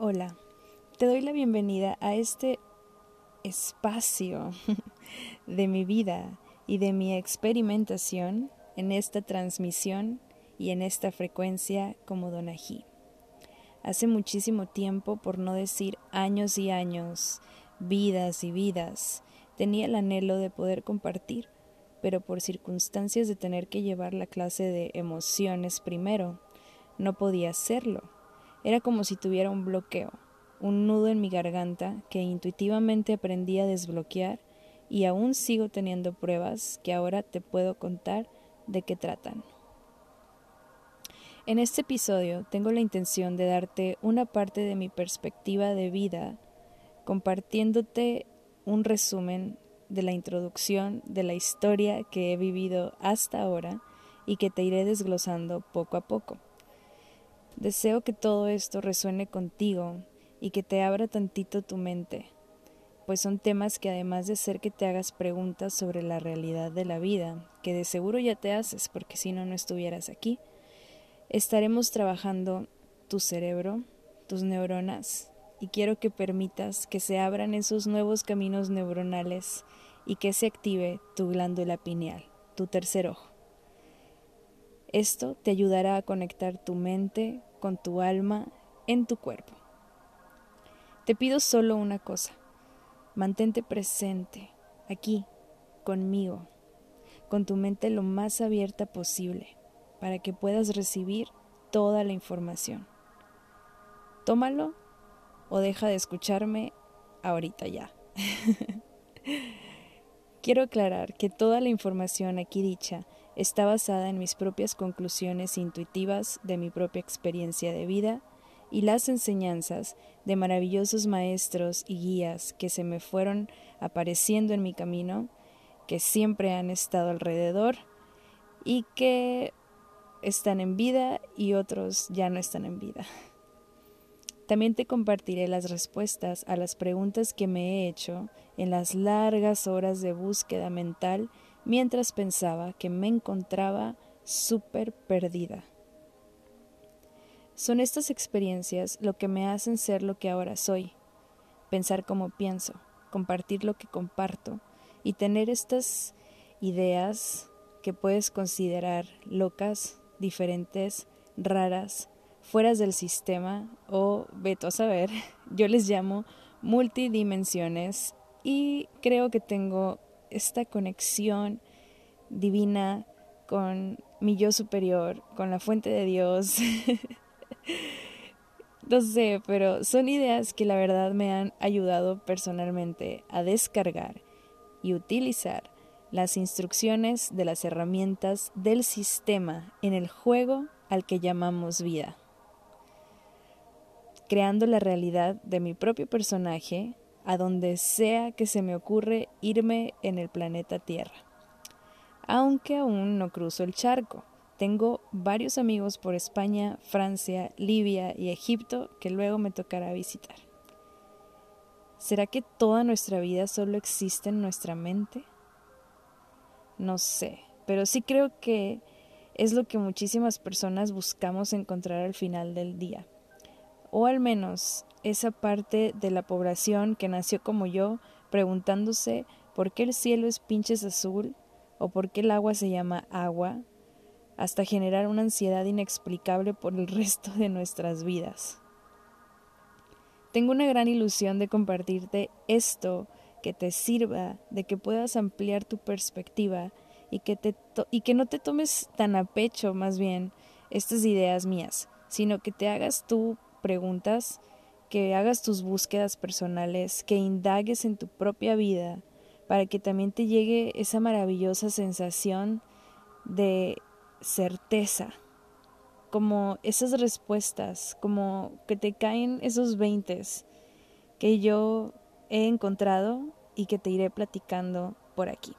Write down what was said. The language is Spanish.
Hola, te doy la bienvenida a este espacio de mi vida y de mi experimentación en esta transmisión y en esta frecuencia como Donají. Hace muchísimo tiempo, por no decir años y años, vidas y vidas, tenía el anhelo de poder compartir, pero por circunstancias de tener que llevar la clase de emociones primero, no podía hacerlo era como si tuviera un bloqueo, un nudo en mi garganta que intuitivamente aprendí a desbloquear y aún sigo teniendo pruebas que ahora te puedo contar de qué tratan. En este episodio tengo la intención de darte una parte de mi perspectiva de vida, compartiéndote un resumen de la introducción de la historia que he vivido hasta ahora y que te iré desglosando poco a poco. Deseo que todo esto resuene contigo y que te abra tantito tu mente, pues son temas que además de ser que te hagas preguntas sobre la realidad de la vida, que de seguro ya te haces porque si no no estuvieras aquí, estaremos trabajando tu cerebro, tus neuronas, y quiero que permitas que se abran esos nuevos caminos neuronales y que se active tu glándula pineal, tu tercer ojo. Esto te ayudará a conectar tu mente con tu alma en tu cuerpo. Te pido solo una cosa, mantente presente, aquí, conmigo, con tu mente lo más abierta posible, para que puedas recibir toda la información. Tómalo o deja de escucharme ahorita ya. Quiero aclarar que toda la información aquí dicha está basada en mis propias conclusiones intuitivas de mi propia experiencia de vida y las enseñanzas de maravillosos maestros y guías que se me fueron apareciendo en mi camino, que siempre han estado alrededor y que están en vida y otros ya no están en vida. También te compartiré las respuestas a las preguntas que me he hecho en las largas horas de búsqueda mental mientras pensaba que me encontraba súper perdida. Son estas experiencias lo que me hacen ser lo que ahora soy, pensar como pienso, compartir lo que comparto y tener estas ideas que puedes considerar locas, diferentes, raras, fueras del sistema o, veto a saber, yo les llamo multidimensiones y creo que tengo esta conexión divina con mi yo superior, con la fuente de Dios. no sé, pero son ideas que la verdad me han ayudado personalmente a descargar y utilizar las instrucciones de las herramientas del sistema en el juego al que llamamos vida, creando la realidad de mi propio personaje a donde sea que se me ocurre irme en el planeta Tierra. Aunque aún no cruzo el charco. Tengo varios amigos por España, Francia, Libia y Egipto que luego me tocará visitar. ¿Será que toda nuestra vida solo existe en nuestra mente? No sé, pero sí creo que es lo que muchísimas personas buscamos encontrar al final del día. O al menos esa parte de la población que nació como yo, preguntándose por qué el cielo es pinches azul o por qué el agua se llama agua, hasta generar una ansiedad inexplicable por el resto de nuestras vidas. Tengo una gran ilusión de compartirte esto que te sirva, de que puedas ampliar tu perspectiva y que, te y que no te tomes tan a pecho más bien estas ideas mías, sino que te hagas tú preguntas que hagas tus búsquedas personales, que indagues en tu propia vida, para que también te llegue esa maravillosa sensación de certeza, como esas respuestas, como que te caen esos veintes que yo he encontrado y que te iré platicando por aquí.